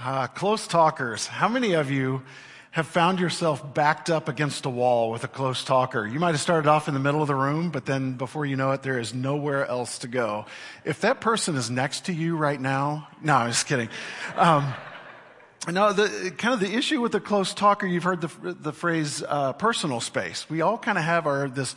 Uh, close talkers. How many of you have found yourself backed up against a wall with a close talker? You might have started off in the middle of the room, but then before you know it, there is nowhere else to go. If that person is next to you right now, no, I'm just kidding. Um, no, the kind of the issue with the close talker, you've heard the, the phrase uh, personal space. We all kind of have our this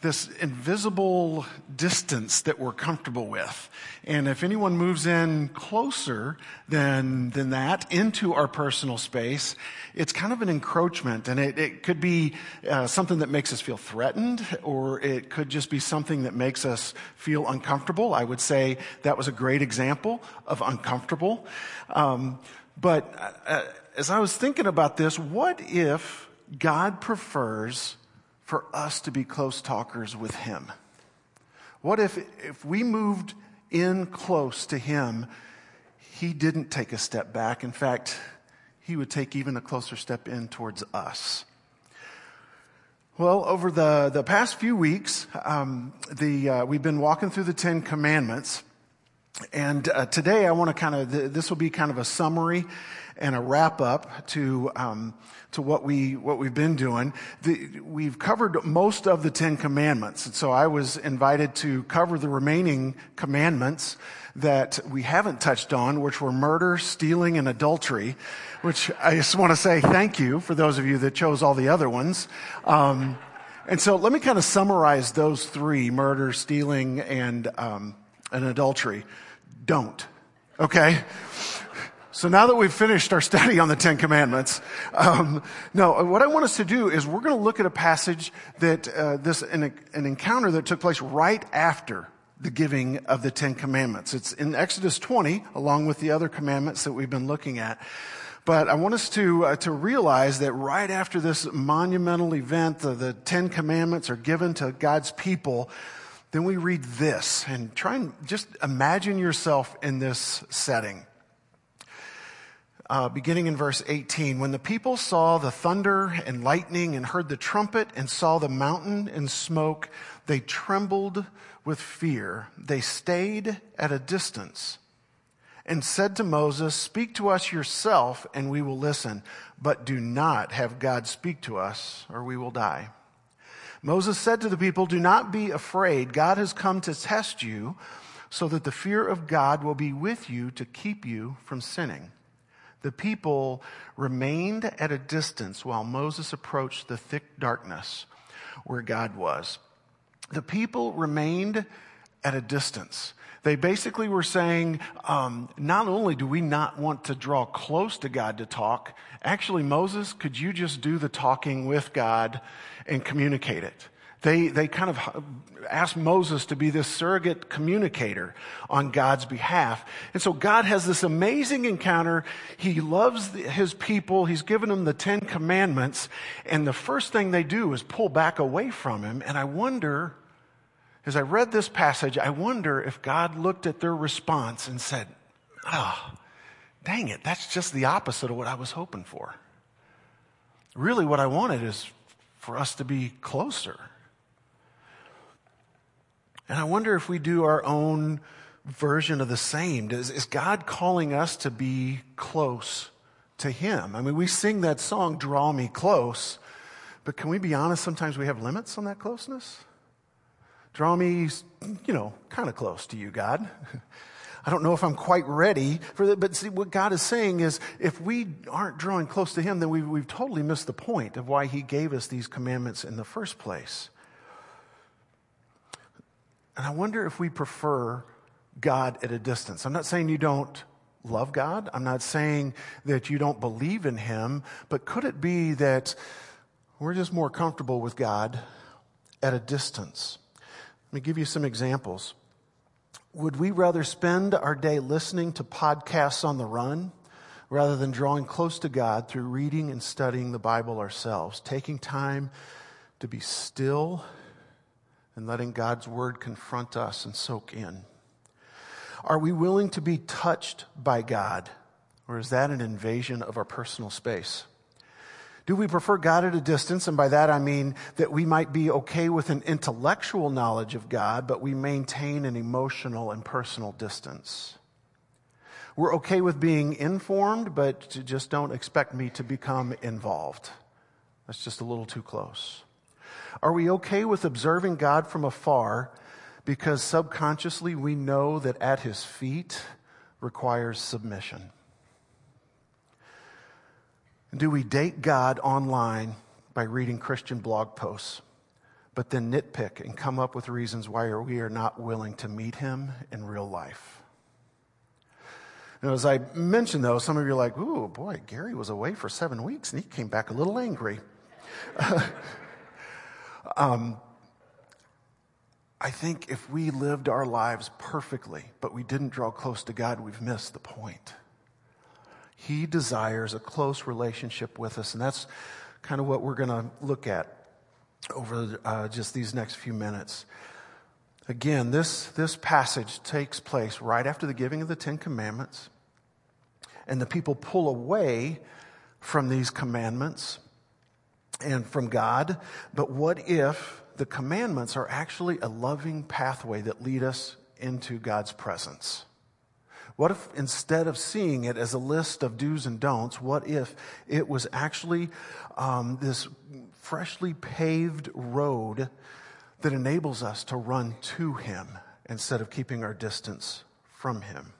this invisible distance that we're comfortable with. And if anyone moves in closer than, than that into our personal space, it's kind of an encroachment. And it, it could be uh, something that makes us feel threatened, or it could just be something that makes us feel uncomfortable. I would say that was a great example of uncomfortable. Um, but uh, as I was thinking about this, what if God prefers for us to be close talkers with Him? What if, if we moved in close to Him, He didn't take a step back? In fact, He would take even a closer step in towards us. Well, over the, the past few weeks, um, the, uh, we've been walking through the Ten Commandments. And uh, today I want to kind of, this will be kind of a summary and a wrap up to, um, to what we, what we've been doing. The, we've covered most of the Ten Commandments. And so I was invited to cover the remaining commandments that we haven't touched on, which were murder, stealing, and adultery, which I just want to say thank you for those of you that chose all the other ones. Um, and so let me kind of summarize those three, murder, stealing, and, um, and adultery. Don't. Okay? So now that we've finished our study on the Ten Commandments, um, no, what I want us to do is we're going to look at a passage that uh, this an, an encounter that took place right after the giving of the Ten Commandments. It's in Exodus 20, along with the other commandments that we've been looking at. But I want us to uh, to realize that right after this monumental event, the, the Ten Commandments are given to God's people. Then we read this and try and just imagine yourself in this setting uh, beginning in verse 18. When the people saw the thunder and lightning and heard the trumpet and saw the mountain and smoke, they trembled with fear. They stayed at a distance and said to Moses, Speak to us yourself and we will listen, but do not have God speak to us or we will die. Moses said to the people, Do not be afraid. God has come to test you so that the fear of God will be with you to keep you from sinning. The people remained at a distance while Moses approached the thick darkness where God was. The people remained at a distance. They basically were saying, um, not only do we not want to draw close to God to talk, actually, Moses, could you just do the talking with God and communicate it? They, they kind of asked Moses to be this surrogate communicator on God's behalf. And so God has this amazing encounter. He loves his people. He's given them the Ten Commandments. And the first thing they do is pull back away from him. And I wonder, as I read this passage, I wonder if God looked at their response and said, oh, dang it, that's just the opposite of what I was hoping for. Really, what I wanted is for us to be closer. And I wonder if we do our own version of the same. Is, is God calling us to be close to Him? I mean, we sing that song, Draw Me Close, but can we be honest? Sometimes we have limits on that closeness. Draw me, you know, kind of close to you, God. I don't know if I'm quite ready for that, but see, what God is saying is if we aren't drawing close to Him, then we've, we've totally missed the point of why He gave us these commandments in the first place. And I wonder if we prefer God at a distance. I'm not saying you don't love God. I'm not saying that you don't believe in Him, but could it be that we're just more comfortable with God at a distance? Let me give you some examples. Would we rather spend our day listening to podcasts on the run rather than drawing close to God through reading and studying the Bible ourselves, taking time to be still and letting God's word confront us and soak in? Are we willing to be touched by God, or is that an invasion of our personal space? Do we prefer God at a distance? And by that I mean that we might be okay with an intellectual knowledge of God, but we maintain an emotional and personal distance. We're okay with being informed, but just don't expect me to become involved. That's just a little too close. Are we okay with observing God from afar because subconsciously we know that at his feet requires submission? Do we date God online by reading Christian blog posts, but then nitpick and come up with reasons why we are not willing to meet him in real life? And as I mentioned, though, some of you are like, ooh, boy, Gary was away for seven weeks and he came back a little angry. um, I think if we lived our lives perfectly, but we didn't draw close to God, we've missed the point. He desires a close relationship with us, and that's kind of what we're going to look at over uh, just these next few minutes. Again, this, this passage takes place right after the giving of the Ten Commandments, and the people pull away from these commandments and from God. But what if the commandments are actually a loving pathway that lead us into God's presence? What if instead of seeing it as a list of do's and don'ts, what if it was actually um, this freshly paved road that enables us to run to Him instead of keeping our distance from Him?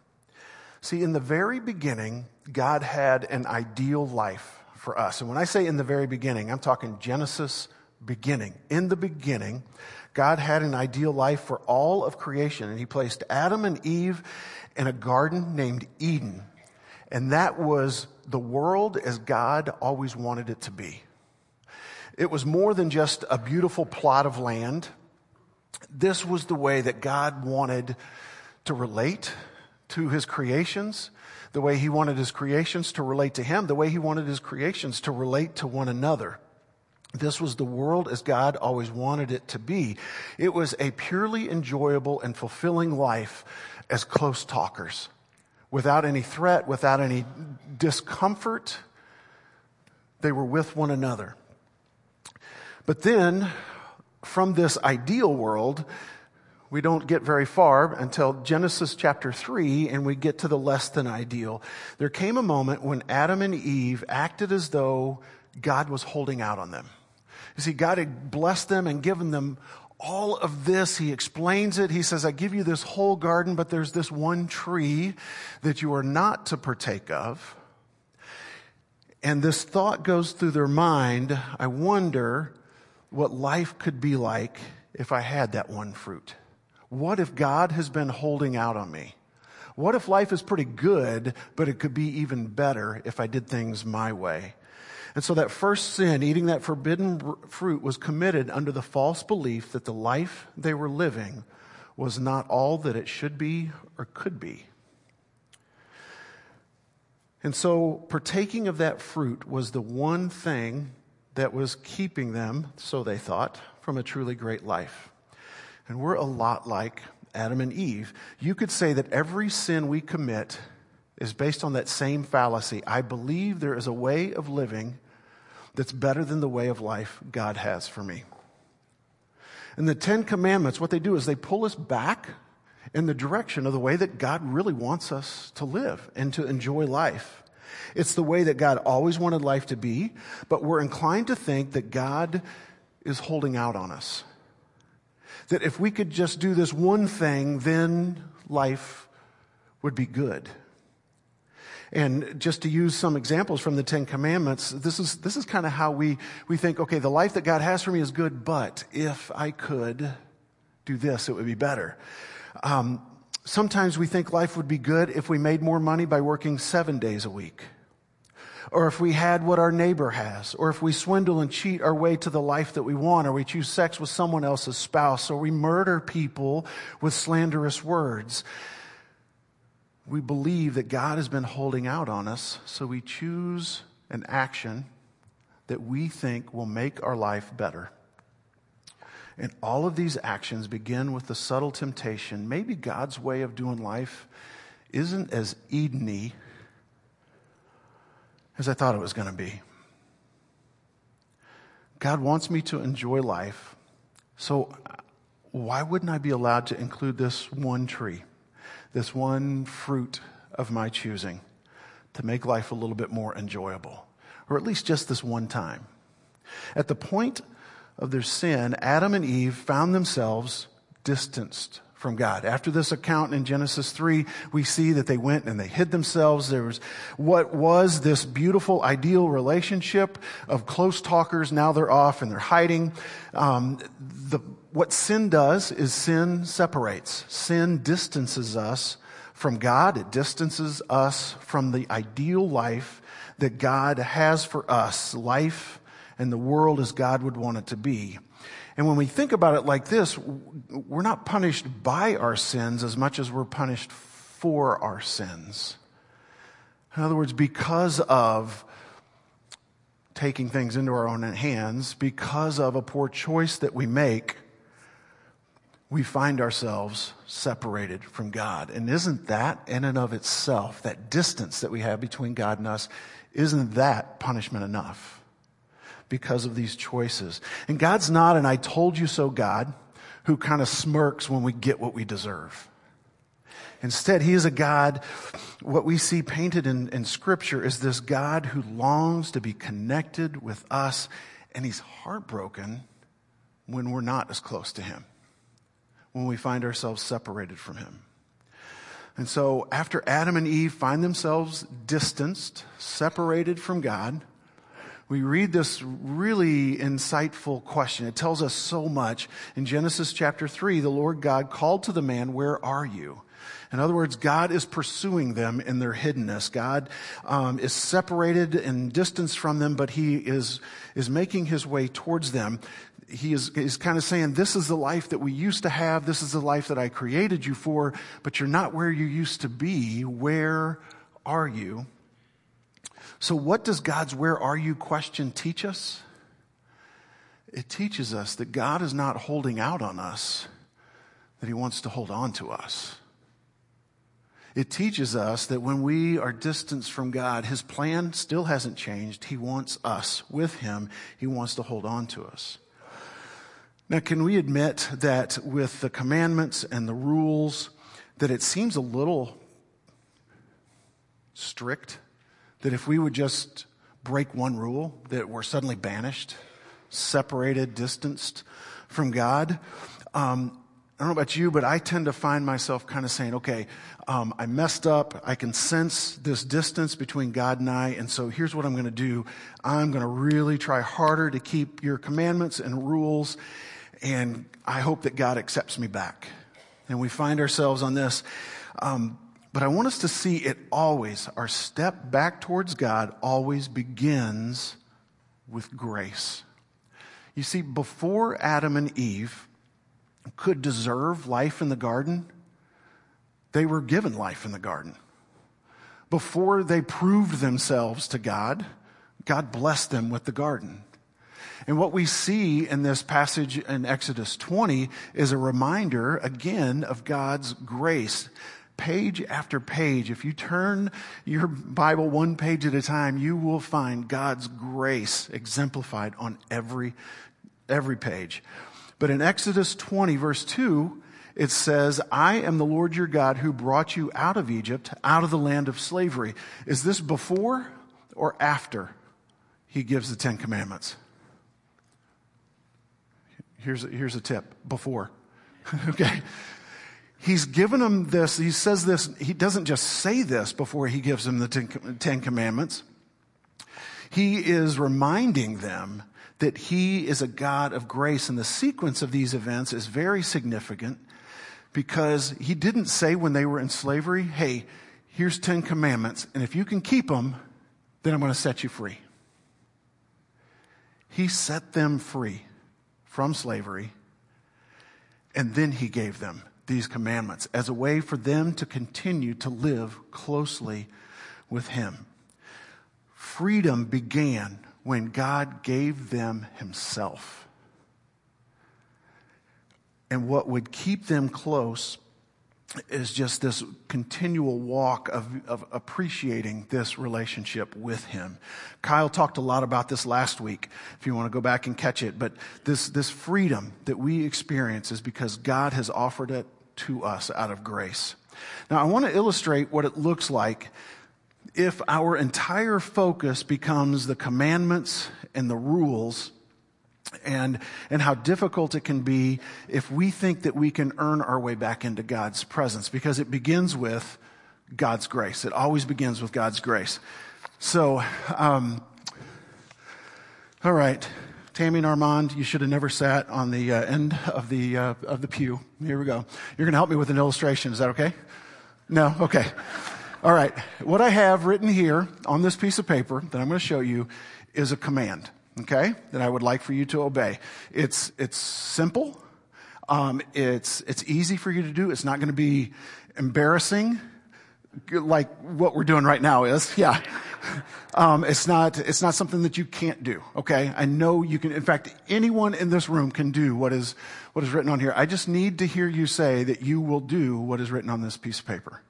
See, in the very beginning, God had an ideal life for us. And when I say in the very beginning, I'm talking Genesis beginning. In the beginning, God had an ideal life for all of creation, and He placed Adam and Eve in a garden named Eden. And that was the world as God always wanted it to be. It was more than just a beautiful plot of land. This was the way that God wanted to relate to his creations, the way he wanted his creations to relate to him, the way he wanted his creations to relate to one another. This was the world as God always wanted it to be. It was a purely enjoyable and fulfilling life as close talkers without any threat, without any discomfort. They were with one another. But then, from this ideal world, we don't get very far until Genesis chapter 3 and we get to the less than ideal. There came a moment when Adam and Eve acted as though God was holding out on them. You see, God had blessed them and given them all of this, he explains it. He says, I give you this whole garden, but there's this one tree that you are not to partake of. And this thought goes through their mind. I wonder what life could be like if I had that one fruit. What if God has been holding out on me? What if life is pretty good, but it could be even better if I did things my way? And so that first sin, eating that forbidden fruit, was committed under the false belief that the life they were living was not all that it should be or could be. And so partaking of that fruit was the one thing that was keeping them, so they thought, from a truly great life. And we're a lot like Adam and Eve. You could say that every sin we commit is based on that same fallacy. I believe there is a way of living that's better than the way of life God has for me. And the Ten Commandments, what they do is they pull us back in the direction of the way that God really wants us to live and to enjoy life. It's the way that God always wanted life to be, but we're inclined to think that God is holding out on us. That if we could just do this one thing, then life would be good. And just to use some examples from the Ten Commandments, this is, this is kind of how we, we think, okay, the life that God has for me is good, but if I could do this, it would be better. Um, sometimes we think life would be good if we made more money by working seven days a week. Or if we had what our neighbor has, or if we swindle and cheat our way to the life that we want, or we choose sex with someone else's spouse, or we murder people with slanderous words we believe that God has been holding out on us, so we choose an action that we think will make our life better. And all of these actions begin with the subtle temptation. Maybe God's way of doing life isn't as Edeny as I thought it was going to be. God wants me to enjoy life, so uh, why wouldn't I be allowed to include this one tree? this one fruit of my choosing to make life a little bit more enjoyable, or at least just this one time. At the point of their sin, Adam and Eve found themselves distanced from God. After this account in Genesis 3, we see that they went and they hid themselves. There was what was this beautiful, ideal relationship of close talkers. Now they're off and they're hiding. Um, the, what sin does is sin separates. Sin distances us from God. It distances us from the ideal life that God has for us. Life and the world as God would want it to be. And when we think about it like this, we're not punished by our sins as much as we're punished for our sins. In other words, because of taking things into our own hands, because of a poor choice that we make, we find ourselves separated from God. And isn't that in and of itself, that distance that we have between God and us, isn't that punishment enough? Because of these choices. And God's not an I told you so God who kind of smirks when we get what we deserve. Instead, he is a God, what we see painted in, in Scripture is this God who longs to be connected with us, and he's heartbroken when we're not as close to him, when we find ourselves separated from him. And so, after Adam and Eve find themselves distanced, separated from God, we read this really insightful question. It tells us so much. In Genesis chapter 3, the Lord God called to the man, Where are you? In other words, God is pursuing them in their hiddenness. God um, is separated and distanced from them, but He is, is making His way towards them. He is, is kind of saying, This is the life that we used to have. This is the life that I created you for, but you're not where you used to be. Where are you? So, what does God's where are you question teach us? It teaches us that God is not holding out on us, that He wants to hold on to us. It teaches us that when we are distanced from God, His plan still hasn't changed. He wants us with Him, He wants to hold on to us. Now, can we admit that with the commandments and the rules, that it seems a little strict that if we would just break one rule, that we're suddenly banished, separated, distanced from God. Um, I don't know about you, but I tend to find myself kind of saying, okay, um, I messed up. I can sense this distance between God and I. And so here's what I'm going to do. I'm going to really try harder to keep your commandments and rules. And I hope that God accepts me back. And we find ourselves on this. Um, but I want us to see it always, our step back towards God always begins with grace. You see, before Adam and Eve could deserve life in the garden, they were given life in the garden. Before they proved themselves to God, God blessed them with the garden. And what we see in this passage in Exodus 20 is a reminder again of God's grace page after page, if you turn your Bible one page at a time, you will find God's grace exemplified on every, every page. But in Exodus 20 verse 2, it says, I am the Lord your God who brought you out of Egypt, out of the land of slavery. Is this before or after he gives the Ten Commandments? Here's, here's a tip before. okay he's given them this, he says this, he doesn't just say this before he gives them the Ten, Commandments. He is reminding them that he is a God of grace. And the sequence of these events is very significant because he didn't say when they were in slavery, hey, here's 10 commandments, and if you can keep them, then I'm going to set you free. He set them free from slavery, and then he gave them these commandments as a way for them to continue to live closely with Him. Freedom began when God gave them Himself. And what would keep them close is just this continual walk of, of appreciating this relationship with him. Kyle talked a lot about this last week, if you want to go back and catch it. But this, this freedom that we experience is because God has offered it to us out of grace. Now, I want to illustrate what it looks like if our entire focus becomes the commandments and the rules and, and how difficult it can be if we think that we can earn our way back into God's presence because it begins with God's grace. It always begins with God's grace. So, um, all right. Tammy and Armand, you should have never sat on the uh, end of the, uh, of the pew. Here we go. You're going to help me with an illustration. Is that okay? No? Okay. All right. What I have written here on this piece of paper that I'm going to show you is a command, okay, that I would like for you to obey. It's, it's simple. Um, it's, it's easy for you to do. It's not going to be embarrassing like what we're doing right now is. Yeah. Um, it's not, it's not something that you can't do. Okay. I know you can, in fact, anyone in this room can do what is, what is written on here. I just need to hear you say that you will do what is written on this piece of paper.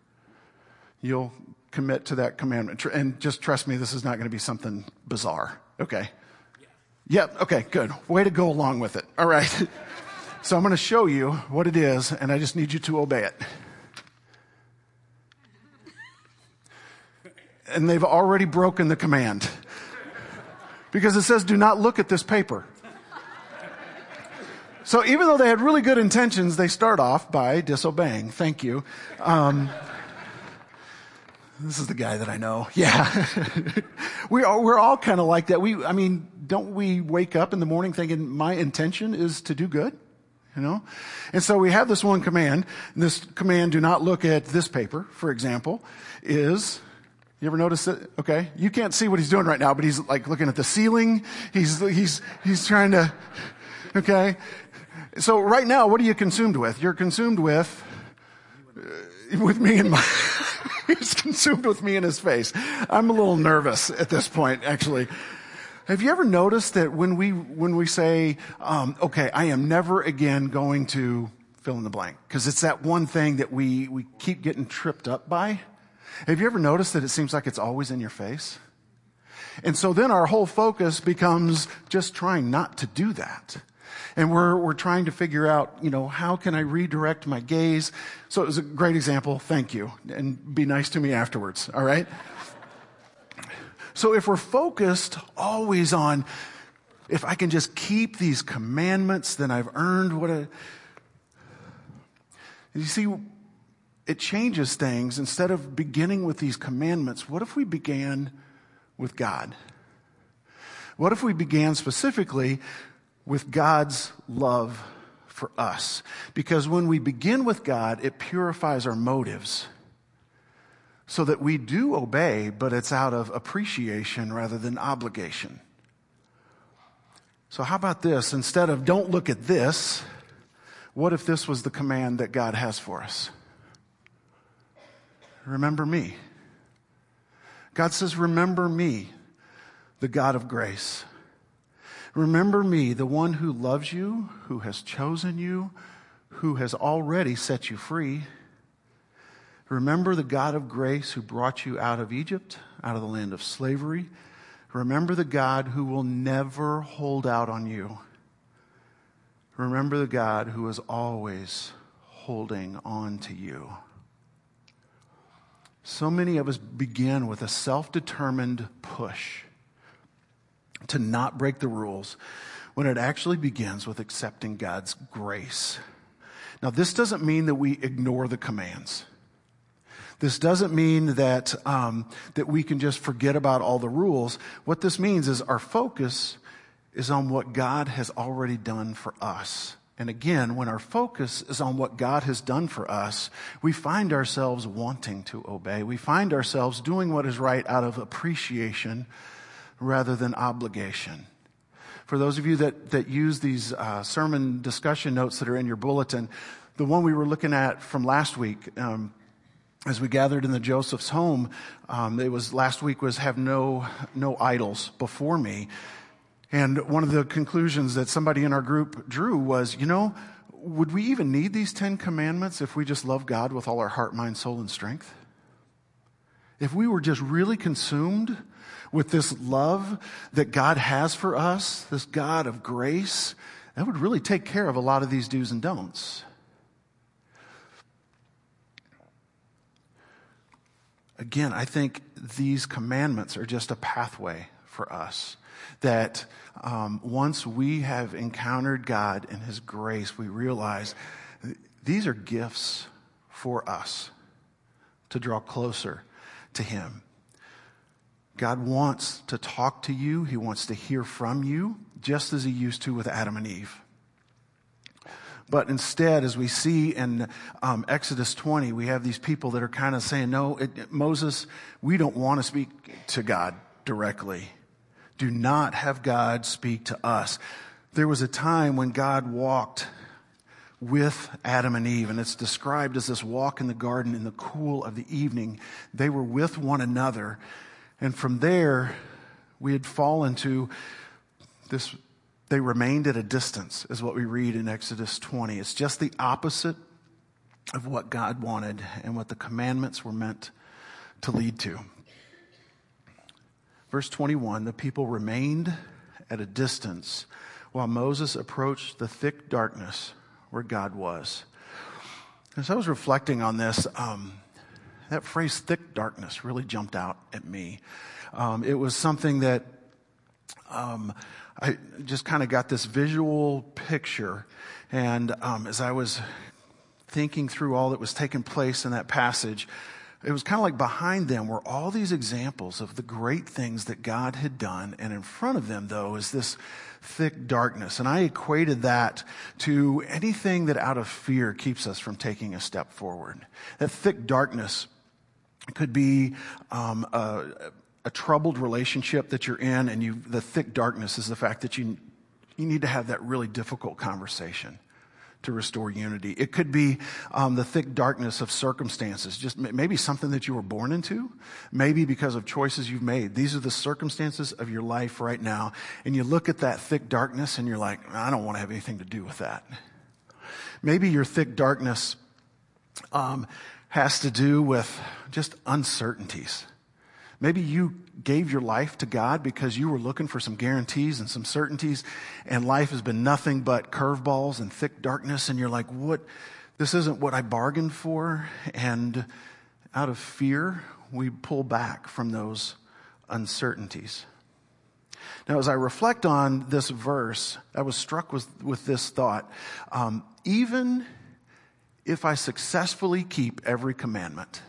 You'll commit to that commandment. And just trust me, this is not going to be something bizarre. Okay. Yep. Yeah, okay. Good. Way to go along with it. All right. so I'm going to show you what it is, and I just need you to obey it. And they've already broken the command. Because it says, do not look at this paper. So even though they had really good intentions, they start off by disobeying. Thank you. Um, this is the guy that I know. Yeah. we are, we're all kind of like that. We, I mean, don't we wake up in the morning thinking my intention is to do good? You know? And so we have this one command. This command, do not look at this paper, for example, is you ever notice it? Okay. You can't see what he's doing right now, but he's like looking at the ceiling. He's, he's, he's trying to, okay. So right now, what are you consumed with? You're consumed with, uh, with me and my, he's consumed with me in his face. I'm a little nervous at this point, actually. Have you ever noticed that when we, when we say, um, okay, I am never again going to fill in the blank, because it's that one thing that we, we keep getting tripped up by? Have you ever noticed that it seems like it's always in your face? And so then our whole focus becomes just trying not to do that. And we're, we're trying to figure out, you know, how can I redirect my gaze? So it was a great example. Thank you. And be nice to me afterwards. All right. So if we're focused always on, if I can just keep these commandments, then I've earned what a, you see, it changes things. Instead of beginning with these commandments, what if we began with God? What if we began specifically with God's love for us? Because when we begin with God, it purifies our motives so that we do obey, but it's out of appreciation rather than obligation. So, how about this? Instead of don't look at this, what if this was the command that God has for us? Remember me. God says, Remember me, the God of grace. Remember me, the one who loves you, who has chosen you, who has already set you free. Remember the God of grace who brought you out of Egypt, out of the land of slavery. Remember the God who will never hold out on you. Remember the God who is always holding on to you. So many of us begin with a self determined push to not break the rules when it actually begins with accepting God's grace. Now, this doesn't mean that we ignore the commands. This doesn't mean that, um, that we can just forget about all the rules. What this means is our focus is on what God has already done for us. And again, when our focus is on what God has done for us, we find ourselves wanting to obey. We find ourselves doing what is right out of appreciation rather than obligation. For those of you that, that use these uh, sermon discussion notes that are in your bulletin, the one we were looking at from last week, um, as we gathered in the Joseph's home, um, it was last week was have no no idols before me. And one of the conclusions that somebody in our group drew was, you know, would we even need these 10 commandments if we just love God with all our heart, mind, soul, and strength? If we were just really consumed with this love that God has for us, this God of grace, that would really take care of a lot of these do's and don'ts. again, I think these commandments are just a pathway for us. That um, once we have encountered God and His grace, we realize these are gifts for us to draw closer to Him. God wants to talk to you, He wants to hear from you, just as He used to with Adam and Eve. But instead, as we see in um, Exodus 20, we have these people that are kind of saying, No, it, Moses, we don't want to speak to God directly. Do not have God speak to us. There was a time when God walked with Adam and Eve, and it's described as this walk in the garden in the cool of the evening. They were with one another. And from there, we had fallen to this, they remained at a distance, is what we read in Exodus 20. It's just the opposite of what God wanted and what the commandments were meant to lead to. Verse 21 the people remained at a distance while Moses approached the thick darkness where God was. As I was reflecting on this, um, that phrase thick darkness really jumped out at me. Um, it was something that um, I just kind of got this visual picture. And um, as I was thinking through all that was taking place in that passage, it was kind of like behind them were all these examples of the great things that God had done. And in front of them, though, is this thick darkness. And I equated that to anything that out of fear keeps us from taking a step forward. That thick darkness could be um, a, a troubled relationship that you're in, and you, the thick darkness is the fact that you, you need to have that really difficult conversation to restore unity. It could be um, the thick darkness of circumstances, just maybe something that you were born into, maybe because of choices you've made. These are the circumstances of your life right now. And you look at that thick darkness and you're like, I don't want to have anything to do with that. Maybe your thick darkness um, has to do with just uncertainties. Maybe you gave your life to God because you were looking for some guarantees and some certainties, and life has been nothing but curveballs and thick darkness, and you're like, what? This isn't what I bargained for. And out of fear, we pull back from those uncertainties. Now, as I reflect on this verse, I was struck with, with this thought. Um, even if I successfully keep every commandment,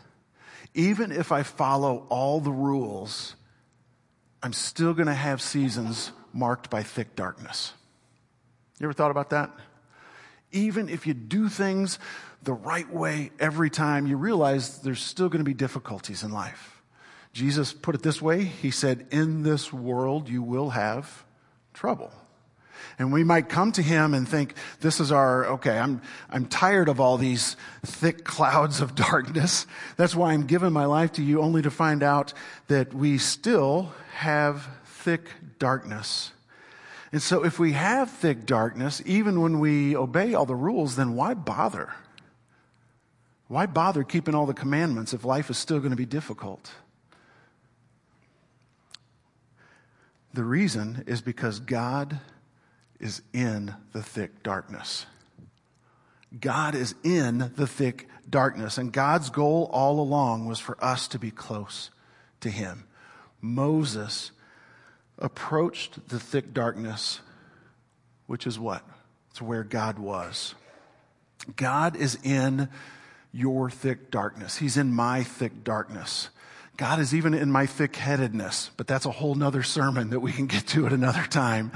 even if I follow all the rules, I'm still going to have seasons marked by thick darkness. You ever thought about that? Even if you do things the right way every time, you realize there's still going to be difficulties in life. Jesus put it this way He said, In this world you will have trouble. And we might come to him and think, this is our, okay, I'm, I'm tired of all these thick clouds of darkness. That's why I'm giving my life to you, only to find out that we still have thick darkness. And so if we have thick darkness, even when we obey all the rules, then why bother? Why bother keeping all the commandments if life is still going to be difficult? The reason is because God is in the thick darkness. God is in the thick darkness, and God's goal all along was for us to be close to Him. Moses approached the thick darkness, which is what? It's where God was. God is in your thick darkness. He's in my thick darkness. God is even in my thick headedness, but that's a whole nother sermon that we can get to at another time.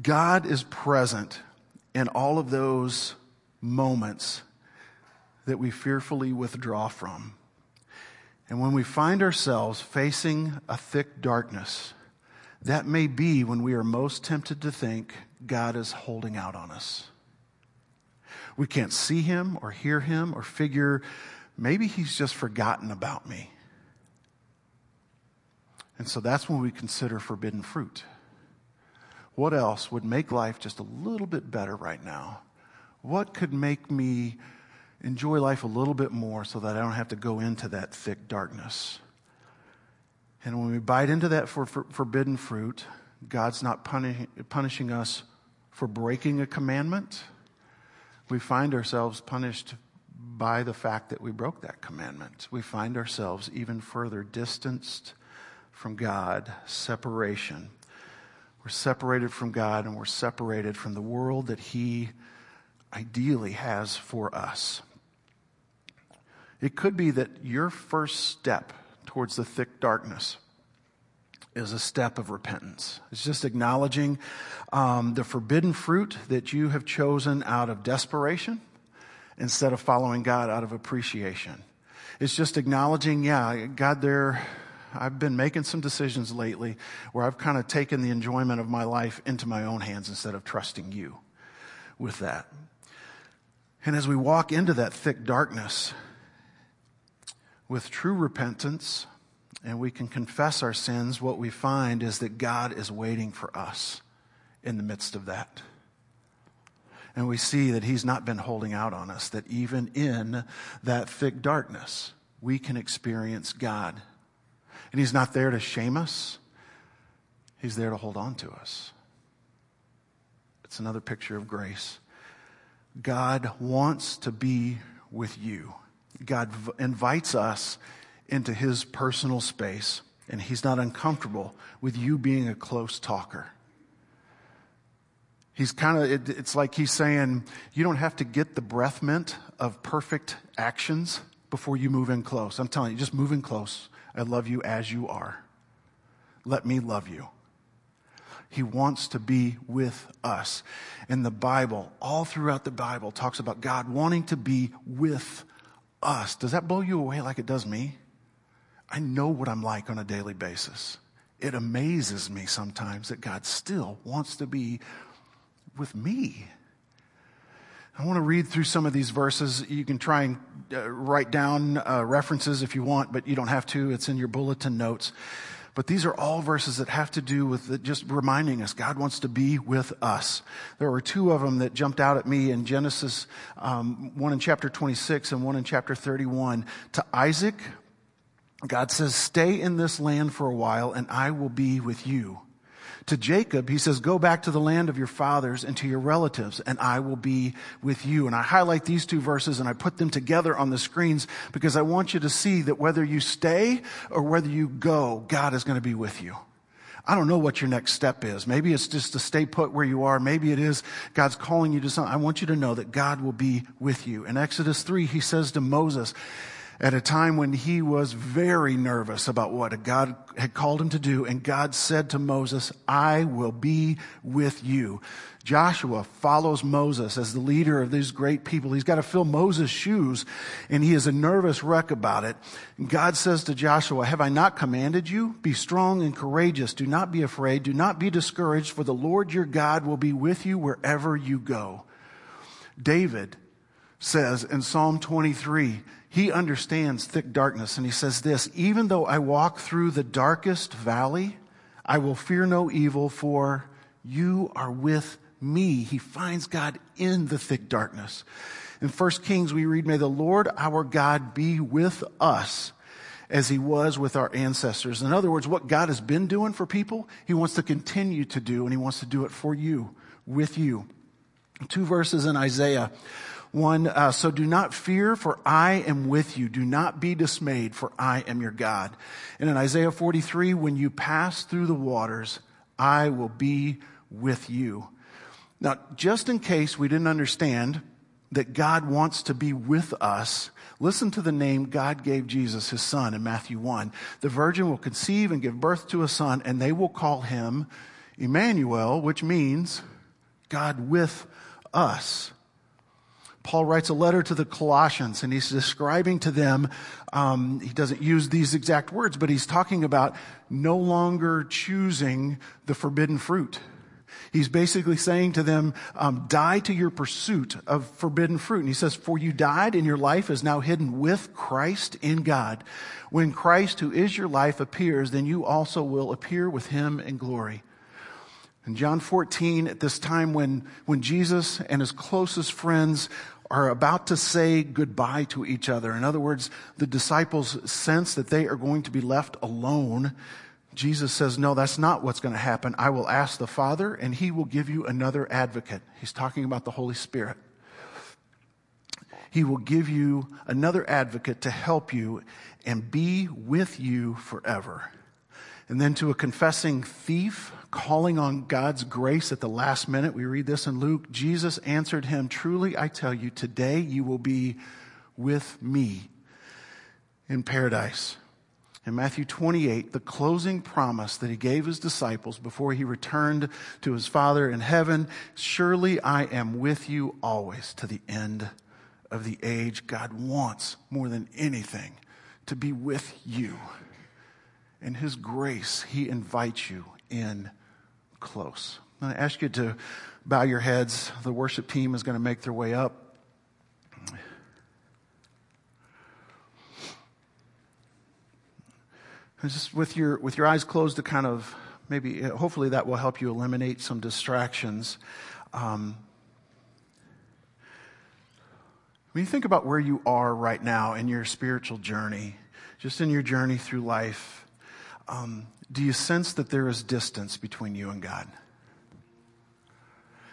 God is present in all of those moments that we fearfully withdraw from. And when we find ourselves facing a thick darkness, that may be when we are most tempted to think God is holding out on us. We can't see him or hear him or figure maybe he's just forgotten about me. And so that's when we consider forbidden fruit. What else would make life just a little bit better right now? What could make me enjoy life a little bit more so that I don't have to go into that thick darkness? And when we bite into that for, for, forbidden fruit, God's not punish, punishing us for breaking a commandment. We find ourselves punished by the fact that we broke that commandment. We find ourselves even further distanced from God, separation. We're separated from God and we're separated from the world that He ideally has for us. It could be that your first step towards the thick darkness is a step of repentance. It's just acknowledging um, the forbidden fruit that you have chosen out of desperation instead of following God out of appreciation. It's just acknowledging, yeah, God, there, I've been making some decisions lately where I've kind of taken the enjoyment of my life into my own hands instead of trusting you with that. And as we walk into that thick darkness with true repentance, and we can confess our sins, what we find is that God is waiting for us in the midst of that. And we see that He's not been holding out on us, that even in that thick darkness, we can experience God. And He's not there to shame us, He's there to hold on to us. It's another picture of grace. God wants to be with you. God v- invites us into his personal space, and he's not uncomfortable with you being a close talker. He's kind of, it, it's like he's saying, you don't have to get the breath mint of perfect actions before you move in close. I'm telling you, just move in close. I love you as you are. Let me love you. He wants to be with us. And the Bible, all throughout the Bible, talks about God wanting to be with us. Does that blow you away like it does me? I know what I'm like on a daily basis. It amazes me sometimes that God still wants to be with me. I want to read through some of these verses. You can try and uh, write down uh, references if you want, but you don't have to. It's in your bulletin notes. But these are all verses that have to do with just reminding us God wants to be with us. There were two of them that jumped out at me in Genesis, um, one in chapter 26 and one in chapter 31. To Isaac, God says, Stay in this land for a while, and I will be with you. To Jacob, he says, Go back to the land of your fathers and to your relatives, and I will be with you. And I highlight these two verses and I put them together on the screens because I want you to see that whether you stay or whether you go, God is going to be with you. I don't know what your next step is. Maybe it's just to stay put where you are. Maybe it is God's calling you to something. I want you to know that God will be with you. In Exodus 3, he says to Moses, at a time when he was very nervous about what God had called him to do. And God said to Moses, I will be with you. Joshua follows Moses as the leader of these great people. He's got to fill Moses' shoes and he is a nervous wreck about it. And God says to Joshua, have I not commanded you? Be strong and courageous. Do not be afraid. Do not be discouraged for the Lord your God will be with you wherever you go. David says in Psalm 23, he understands thick darkness and he says this, even though I walk through the darkest valley, I will fear no evil for you are with me. He finds God in the thick darkness. In 1 Kings, we read, may the Lord our God be with us as he was with our ancestors. In other words, what God has been doing for people, he wants to continue to do and he wants to do it for you, with you. Two verses in Isaiah. One, uh, so do not fear, for I am with you. Do not be dismayed, for I am your God. And in Isaiah 43, when you pass through the waters, I will be with you. Now, just in case we didn't understand that God wants to be with us, listen to the name God gave Jesus, his son, in Matthew 1. The virgin will conceive and give birth to a son, and they will call him Emmanuel, which means God with us. Paul writes a letter to the Colossians and he's describing to them, um, he doesn't use these exact words, but he's talking about no longer choosing the forbidden fruit. He's basically saying to them, um, die to your pursuit of forbidden fruit. And he says, for you died and your life is now hidden with Christ in God. When Christ, who is your life, appears, then you also will appear with him in glory. In John 14, at this time when, when Jesus and his closest friends are about to say goodbye to each other. In other words, the disciples sense that they are going to be left alone. Jesus says, No, that's not what's going to happen. I will ask the Father, and he will give you another advocate. He's talking about the Holy Spirit. He will give you another advocate to help you and be with you forever. And then to a confessing thief calling on God's grace at the last minute, we read this in Luke. Jesus answered him, Truly I tell you, today you will be with me in paradise. In Matthew 28, the closing promise that he gave his disciples before he returned to his Father in heaven Surely I am with you always to the end of the age. God wants more than anything to be with you. In his grace, he invites you in close. I'm going to ask you to bow your heads. The worship team is going to make their way up. just with your, with your eyes closed to kind of maybe, hopefully that will help you eliminate some distractions. Um, when you think about where you are right now in your spiritual journey, just in your journey through life, um, do you sense that there is distance between you and God?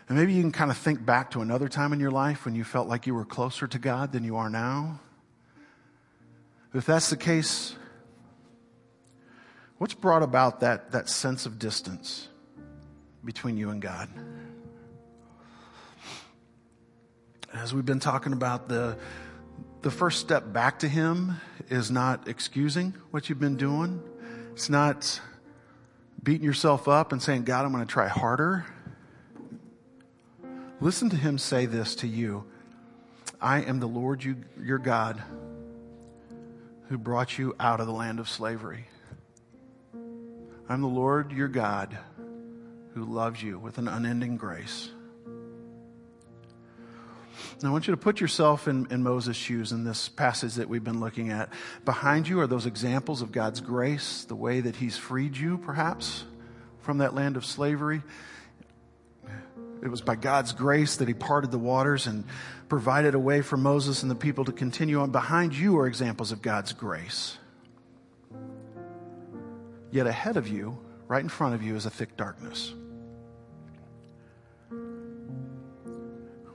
And maybe you can kind of think back to another time in your life when you felt like you were closer to God than you are now. If that's the case, What's brought about that, that sense of distance between you and God? As we've been talking about, the, the first step back to Him is not excusing what you've been doing. It's not beating yourself up and saying, God, I'm going to try harder. Listen to Him say this to you I am the Lord you, your God who brought you out of the land of slavery. I'm the Lord your God who loves you with an unending grace. Now, I want you to put yourself in, in, Moses' shoes in this passage that we've been looking at. Behind you are those examples of God's grace, the way that He's freed you, perhaps, from that land of slavery. It was by God's grace that He parted the waters and provided a way for Moses and the people to continue on. Behind you are examples of God's grace. Yet ahead of you, right in front of you, is a thick darkness.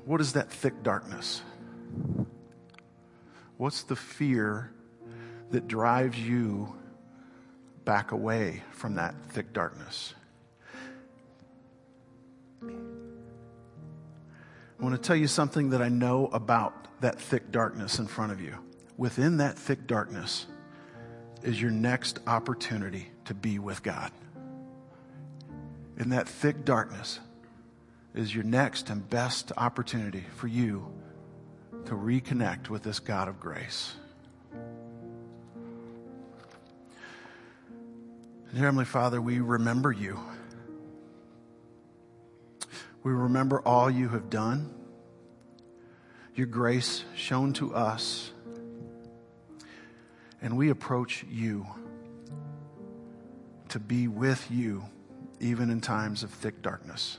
What is that thick darkness? What's the fear that drives you back away from that thick darkness? I want to tell you something that I know about that thick darkness in front of you. Within that thick darkness is your next opportunity to be with God. In that thick darkness is your next and best opportunity for you to reconnect with this God of grace. And Heavenly Father, we remember you. We remember all you have done, your grace shown to us, and we approach you to be with you even in times of thick darkness.